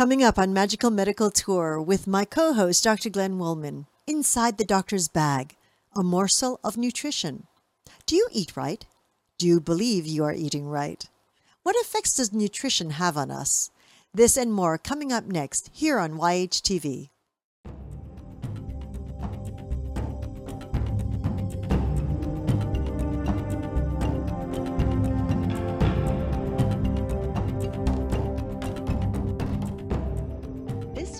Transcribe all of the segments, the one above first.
Coming up on Magical Medical Tour with my co host, Dr. Glenn Wollman, Inside the Doctor's Bag, a morsel of nutrition. Do you eat right? Do you believe you are eating right? What effects does nutrition have on us? This and more coming up next here on YHTV.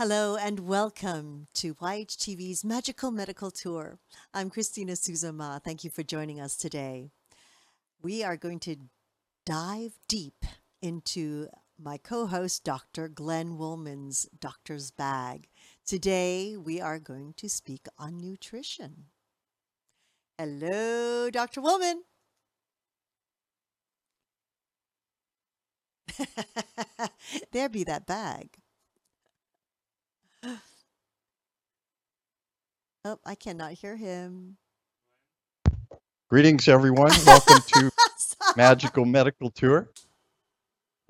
Hello and welcome to YHTV's Magical Medical Tour. I'm Christina Suzama. Thank you for joining us today. We are going to dive deep into my co host, Dr. Glenn Wollman's Doctor's Bag. Today, we are going to speak on nutrition. Hello, Dr. Wollman. there be that bag. Oh, I cannot hear him. Greetings, everyone. Welcome to Magical Medical Tour.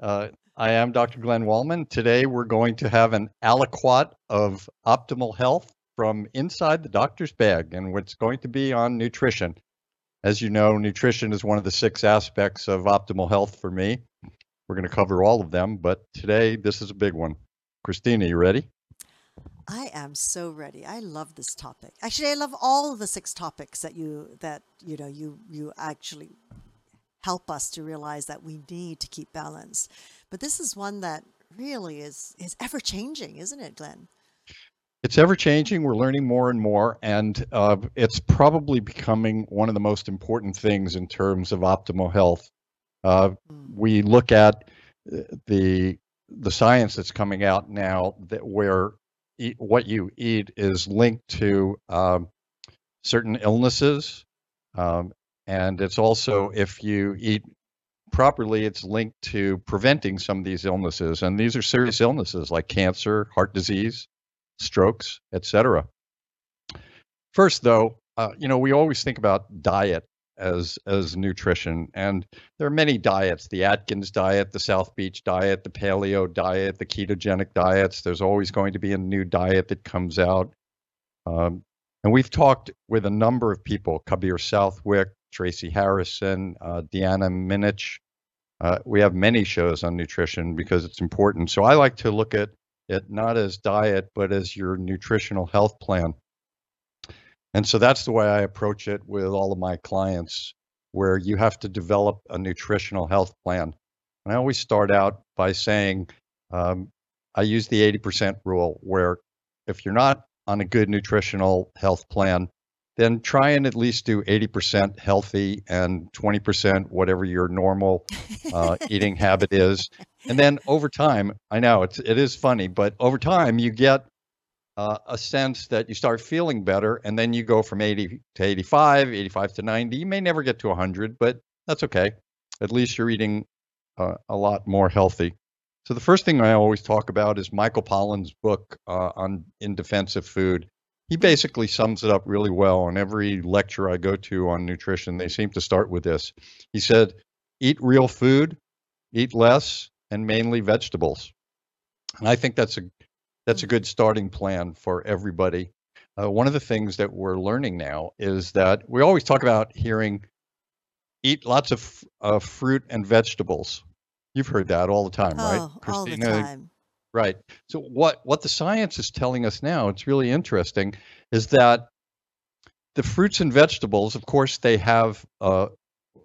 Uh, I am Dr. Glenn Wollman. Today, we're going to have an aliquot of optimal health from inside the doctor's bag, and what's going to be on nutrition. As you know, nutrition is one of the six aspects of optimal health for me. We're going to cover all of them, but today, this is a big one. Christina, you ready? I am so ready. I love this topic. Actually, I love all the six topics that you that you know you you actually help us to realize that we need to keep balance. But this is one that really is is ever changing, isn't it, Glenn? It's ever changing. We're learning more and more, and uh, it's probably becoming one of the most important things in terms of optimal health. Uh, mm. We look at uh, the the science that's coming out now that where eat, what you eat is linked to um, certain illnesses. Um, and it's also, if you eat properly, it's linked to preventing some of these illnesses. And these are serious illnesses like cancer, heart disease, strokes, etc. First, though, uh, you know, we always think about diet as as nutrition. And there are many diets: the Atkins diet, the South Beach diet, the Paleo diet, the ketogenic diets. There's always going to be a new diet that comes out. Um, and we've talked with a number of people: Kabir Southwick, Tracy Harrison, uh, Deanna Minich. Uh, we have many shows on nutrition because it's important. So I like to look at it not as diet, but as your nutritional health plan. And so that's the way I approach it with all of my clients, where you have to develop a nutritional health plan. And I always start out by saying, um, I use the 80% rule, where if you're not on a good nutritional health plan, then try and at least do 80% healthy and 20% whatever your normal uh, eating habit is. And then over time, I know it's it is funny, but over time you get uh, a sense that you start feeling better and then you go from 80 to 85 85 to 90 you may never get to 100 but that's okay. At least you're eating uh, a lot more healthy. So the first thing i always talk about is michael pollan's book uh, on in defense of food. He basically sums it up really well on every lecture i go to on nutrition. They seem to start with this. He said eat real food eat less and mainly vegetables. And i think that's a that's a good starting plan for everybody. Uh, one of the things that we're learning now is that we always talk about hearing eat lots of uh, fruit and vegetables. You've heard that all the time, right, oh, Christina? All the time. Right. So what what the science is telling us now, it's really interesting, is that the fruits and vegetables, of course, they have uh,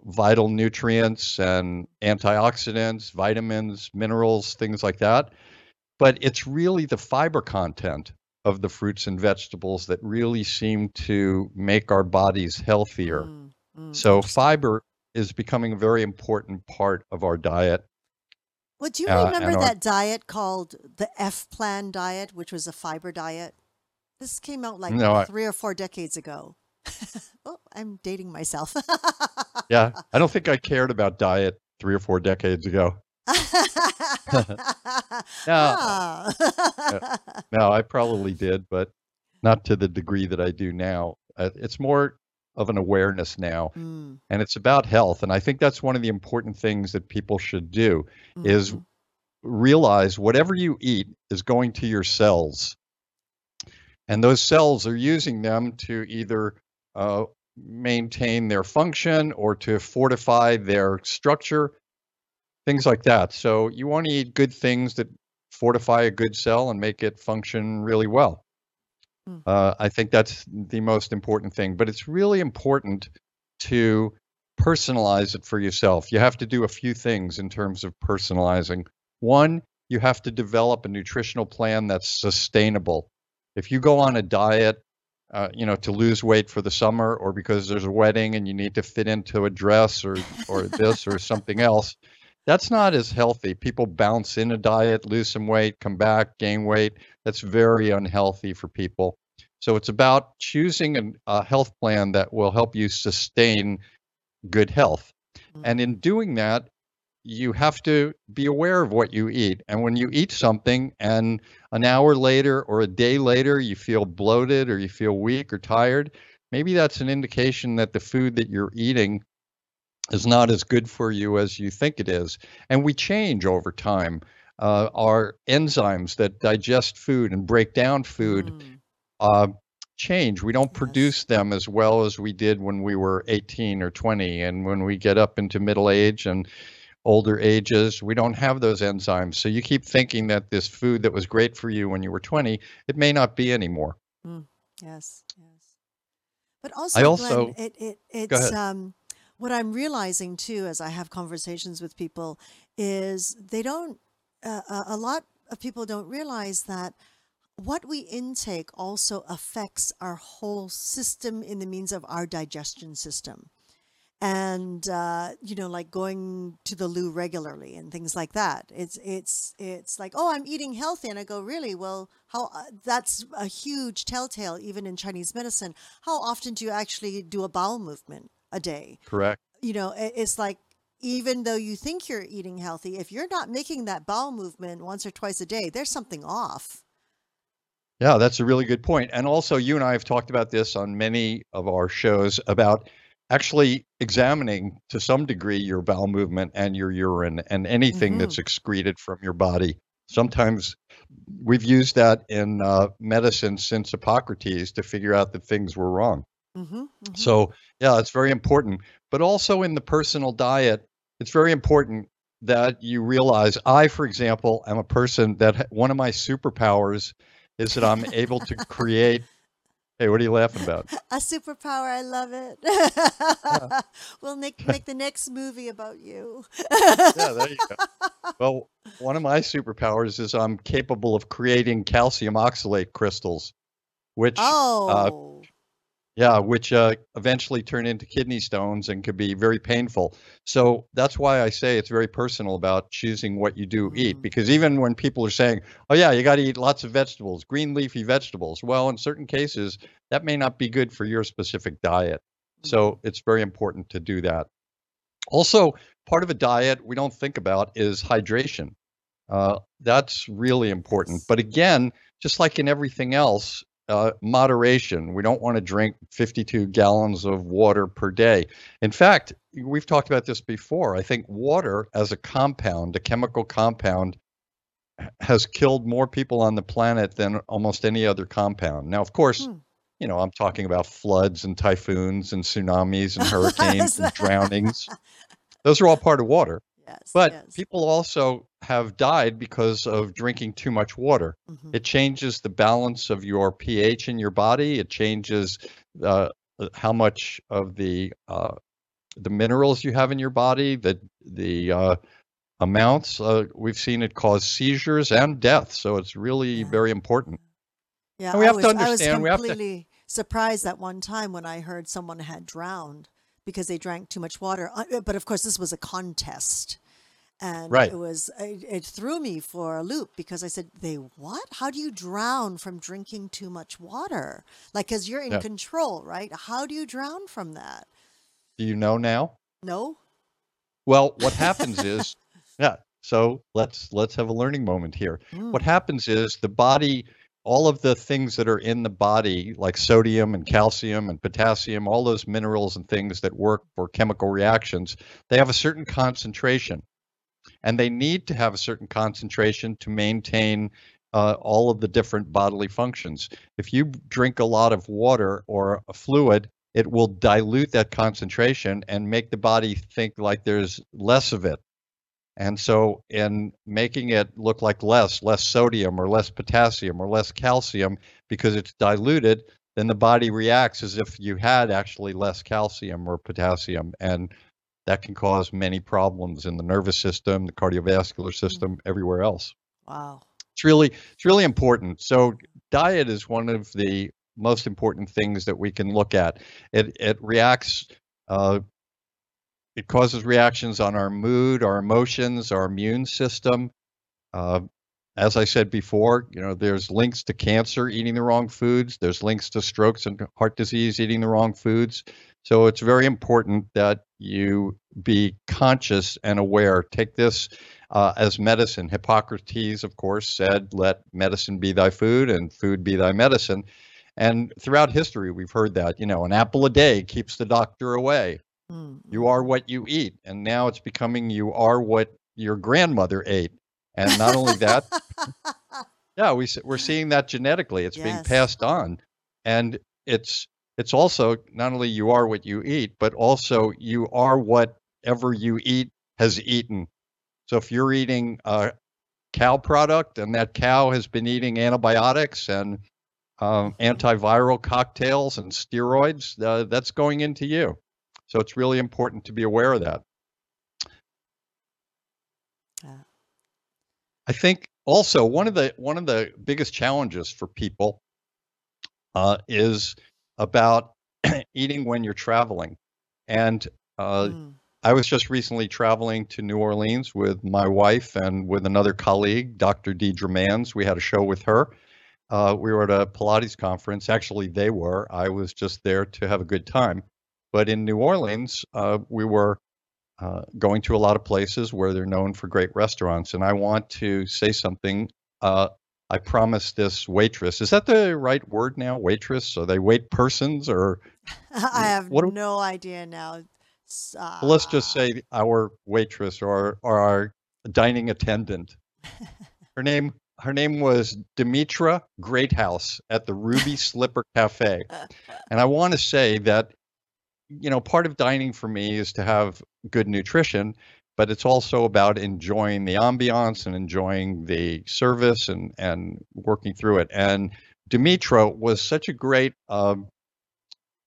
vital nutrients and antioxidants, vitamins, minerals, things like that but it's really the fiber content of the fruits and vegetables that really seem to make our bodies healthier. Mm, mm, so fiber is becoming a very important part of our diet. Well, do you uh, remember our that diet called the F Plan diet, which was a fiber diet? This came out like no, I, three or four decades ago. oh, I'm dating myself. yeah, I don't think I cared about diet three or four decades ago. no, uh, no, I probably did, but not to the degree that I do now. Uh, it's more of an awareness now, Mm, and it's about health. And I think that's one of the important things that people should do is mhm. realize whatever you eat is going to your cells, and those cells are using them to either uh, maintain their function or to fortify their structure, things like that. So you want to eat good things that fortify a good cell and make it function really well. Mm. Uh, I think that's the most important thing. But it's really important to personalize it for yourself. You have to do a few things in terms of personalizing. One, you have to develop a nutritional plan that's sustainable. If you go on a diet, uh, you know, to lose weight for the summer, or because there's a wedding and you need to fit into a dress, or or this or something else, that's not as healthy. People bounce in a diet, lose some weight, come back, gain weight. That's very unhealthy for people. So it's about choosing an, a health plan that will help you sustain good health. And Mm. in doing that, you have to be aware of what you eat. And when you eat something and an hour later or a day later you feel bloated or you feel weak or tired, maybe that's an indication that the food that you're eating is not as good for you as you think it is. And we change over time. Uh, our enzymes that digest food and break down food Mm, uh, change. We don't yes. produce them as well as we did when we were 18 or 20. And when we get up into middle age and older ages, we don't have those enzymes. So you keep thinking that this food that was great for you when you were 20, it may not be anymore. Mm, yes, yes. But I also, Glenn, also, it, it go it's ahead. um what I'm realizing too as I have conversations with people is they don't uh, a lot of people don't realize that what we intake also affects our whole system in the means of our digestion system. And uh, you know like going to the loo regularly and things like that. It's it's it's like oh i'm eating healthy. And i go really? Well how uh, that's a huge telltale even in chinese medicine. How often do you actually do a bowel movement a day Correct. you know it's like even though you think you're eating healthy if you're not making that bowel movement once or twice a day there's something off Yeah, that's a really good point. And also, you and I have talked about this on many of our shows about actually examining to some degree your bowel movement and your urine and anything mm-hmm that's excreted from your body. Sometimes we've used that in uh, medicine since Hippocrates to figure out that things were wrong. mm-hmm mm-hmm So, yeah, it's very important. But also in the personal diet, it's very important that you realize I, for example, am a person that one of my superpowers is that I'm able to create. Hey, what are you laughing about? A superpower, I love it. Yeah, we'll make make the next movie about you. yeah, there you go. Well, one of my superpowers is I'm capable of creating calcium oxalate crystals, which uh, oh, Yeah, which uh, eventually turn into kidney stones and could be very painful. So that's why I say it's very personal about choosing what you do eat. mm, Because even when people are saying, oh, yeah, you got to eat lots of vegetables, green leafy vegetables, well, in certain cases, that may not be good for your specific diet. mm, So it's very important to do that. Also, part of a diet we don't think about is hydration. Uh, that's really important. But again, just like in everything else, uh, moderation. We don't want to drink 52 gallons of water per day. In fact, we've talked about this before. I think water as a compound, a chemical compound, has killed more people on the planet than almost any other compound. Now, of course, Hmm. you know, I'm talking about floods and typhoons and tsunamis and hurricanes and drownings. Those are all part of water. Yes, But yes. people also have died because of drinking too much water. hmm It changes the balance of your pH in your body. It changes uh, how much of the uh, the minerals you have in your body, the the uh, amounts. Uh, we've seen it cause seizures and death. So it's really Yeah. very important. Yeah, And we I have to was I was understand. We have to. completely surprised at one time when I heard someone had drowned because they drank too much water. Uh, uh, But of course, this was a contest. and Right. it was it, it threw me for a loop because I said, "They what? How do you drown from drinking too much water? Like, because you're in Yeah. control, right? How do you drown from that? Do you know now? No. Well, what happens is, yeah. So let's let's have a learning moment here. What Mm. happens is the body, all of the things that are in the body, like sodium and calcium and potassium, all those minerals and things that work for chemical reactions, they have a certain concentration, and they need to have a certain concentration to maintain uh, all of the different bodily functions. If you drink a lot of water or a fluid, it will dilute that concentration and make the body think like there's less of it. And so, in making it look like less, less sodium or less potassium or less calcium, because it's diluted, then the body reacts as if you had actually less calcium or potassium. And that can cause many problems in the nervous system, the cardiovascular system, everywhere else. Wow. It's really, it's really important. So, diet is one of the most important things that we can look at. It it reacts uh, it causes reactions on our mood, our emotions, our immune system. Uh, as I said before, you know, there's links to cancer eating the wrong foods. There's links to strokes and heart disease eating the wrong foods. So it's very important that you be conscious and aware. Take this uh, as medicine. Hippocrates, of course, said, "Let medicine be thy food, and food be thy medicine." And throughout history, we've heard that. You know, an apple a day keeps the doctor away. Mm, You are what you eat. And now it's becoming you are what your grandmother ate. And not only that, yeah, we, we're seeing that genetically. It's being passed on. And it's it's also not only you are what you eat, but also you are whatever you eat has eaten. So if you're eating a cow product and that cow has been eating antibiotics and um, antiviral cocktails and steroids, uh, that's going into you. So it's really important to be aware of that. Yeah. I think also one of the one of the biggest challenges for people uh, is about eating when you're traveling. And uh, Mm. I was just recently traveling to New Orleans with my wife and with another colleague, Dr. Deidre Mans. We had a show with her. Uh, we were at a Pilates conference. Actually, they were. I was just there to have a good time. But in New Orleans, uh, we were uh, going to a lot of places where they're known for great restaurants. And I want to say something. Uh, I promised this waitress. Is that the right word now? Waitress? Are they wait persons or I have what? no idea now. Well, let's just Uh, say our waitress or, or our dining attendant. Her name her name was Demetra Greathouse at the Ruby Slipper Cafe. And I want to say that you know, part of dining for me is to have good nutrition, but it's also about enjoying the ambiance and enjoying the service and and working through it. And Demetra was such a great um,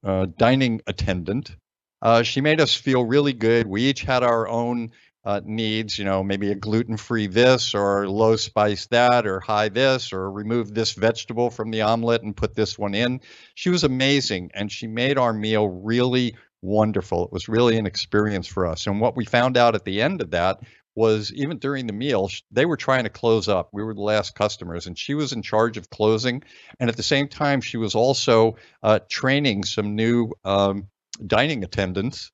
uh, dining attendant. Uh, she made us feel really good. We each had our own uh, needs, you know, maybe a gluten free this or low spice that or high this or remove this vegetable from the omelet and put this one in. She was amazing and she made our meal really wonderful. It was really an experience for us. And what we found out at the end of that was even during the meal, they were trying to close up. We were the last customers, and she was in charge of closing. And at the same time, she was also uh, training some new um, dining attendants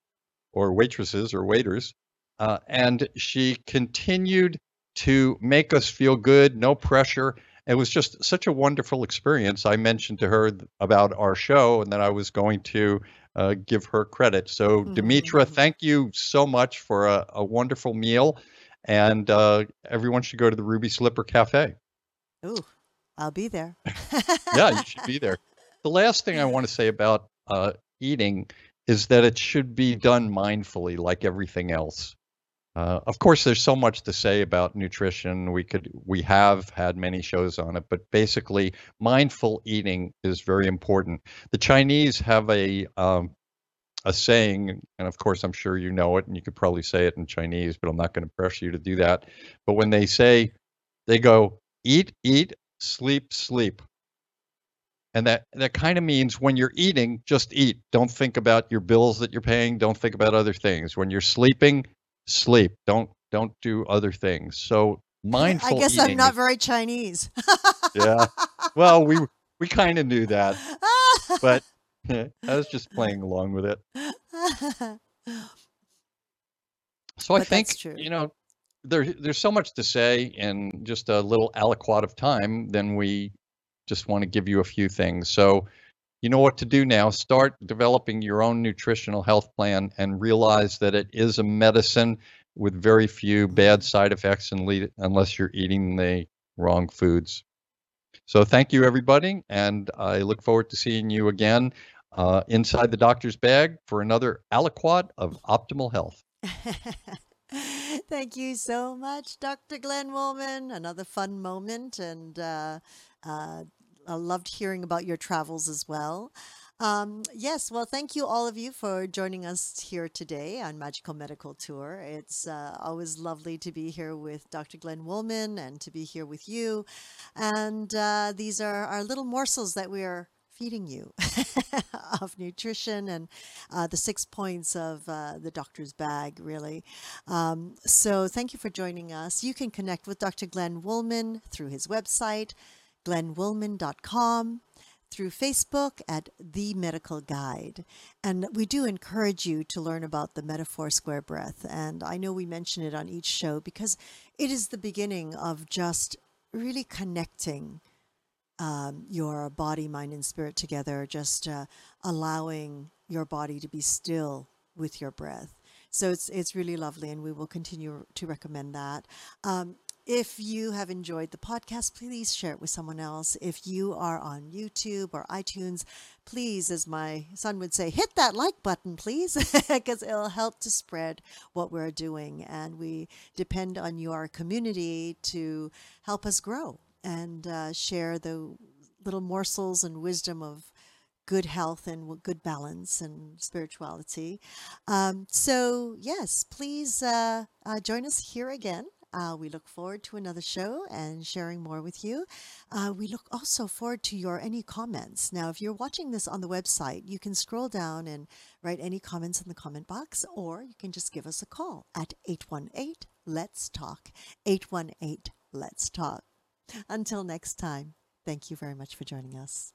or waitresses or waiters. Uh, and she continued to make us feel good, no pressure. It was just such a wonderful experience. I mentioned to her about our show and that I was going to uh, give her credit. So, Demetra, Mhm. thank you so much for a, a wonderful meal. And uh, everyone should go to the Ruby Slipper Cafe. Ooh, I'll be there. Yeah, you should be there. The last thing I want to say about uh, eating is that it should be done mindfully, like everything else. Uh, of course, there's so much to say about nutrition. We could, we have had many shows on it, but basically, mindful eating is very important. The Chinese have a um, a saying, and of course, I'm sure you know it, and you could probably say it in Chinese, but I'm not going to pressure you to do that. But when they say, they go, eat, eat, sleep, sleep. And that, that kind of means when you're eating, just eat. Don't think about your bills that you're paying. Don't think about other things. When you're sleeping, sleep. Don't don't do other things. So mindful. I guess I'm not is- very Chinese. yeah. Well, we we kind of knew that, but I was just playing along with it. So I But think you know there there's so much to say in just a little aliquot of time. Then we just want to give you a few things. So you know what to do now. Start developing your own nutritional health plan and realize that it is a medicine with very few bad side effects unless you're eating the wrong foods. So thank you everybody, and I look forward to seeing you again uh, inside the doctor's bag for another aliquot of optimal health. Thank you so much, Dr. Glenn Wollman. Another fun moment, and uh, uh, I loved hearing about your travels as well. Um, yes, well, thank you all of you for joining us here today on Magical Medical Tour. It's uh, always lovely to be here with Dr. Glenn Wollman and to be here with you. And uh, these are our little morsels that we are feeding you of nutrition and uh, the six points of uh, the doctor's bag, really. Um, so, thank you for joining us. You can connect with Dr. Glenn Wollman through his website, glennwollman.com, through Facebook at The Medical Guide. And we do encourage you to learn about the Metaphor Square Breath. And I know we mention it on each show because it is the beginning of just really connecting um, your body, mind, and spirit together, just uh, allowing your body to be still with your breath. So it's it's really lovely, and we will continue to recommend that. Um, if you have enjoyed the podcast, please share it with someone else. If you are on YouTube or iTunes, please, as my son would say, hit that like button, please, because it'll help to spread what we're doing. And we depend on your community to help us grow and uh, share the little morsels and wisdom of good health and good balance and spirituality. Um, so, yes, please uh, uh, join us here again. Uh, we look forward to another show and sharing more with you. Uh, we look also forward to your any comments. Now, if you're watching this on the website, you can scroll down and write any comments in the comment box, or you can just give us a call at 818 Let's Talk. 818 Let's Talk. Until next time, thank you very much for joining us.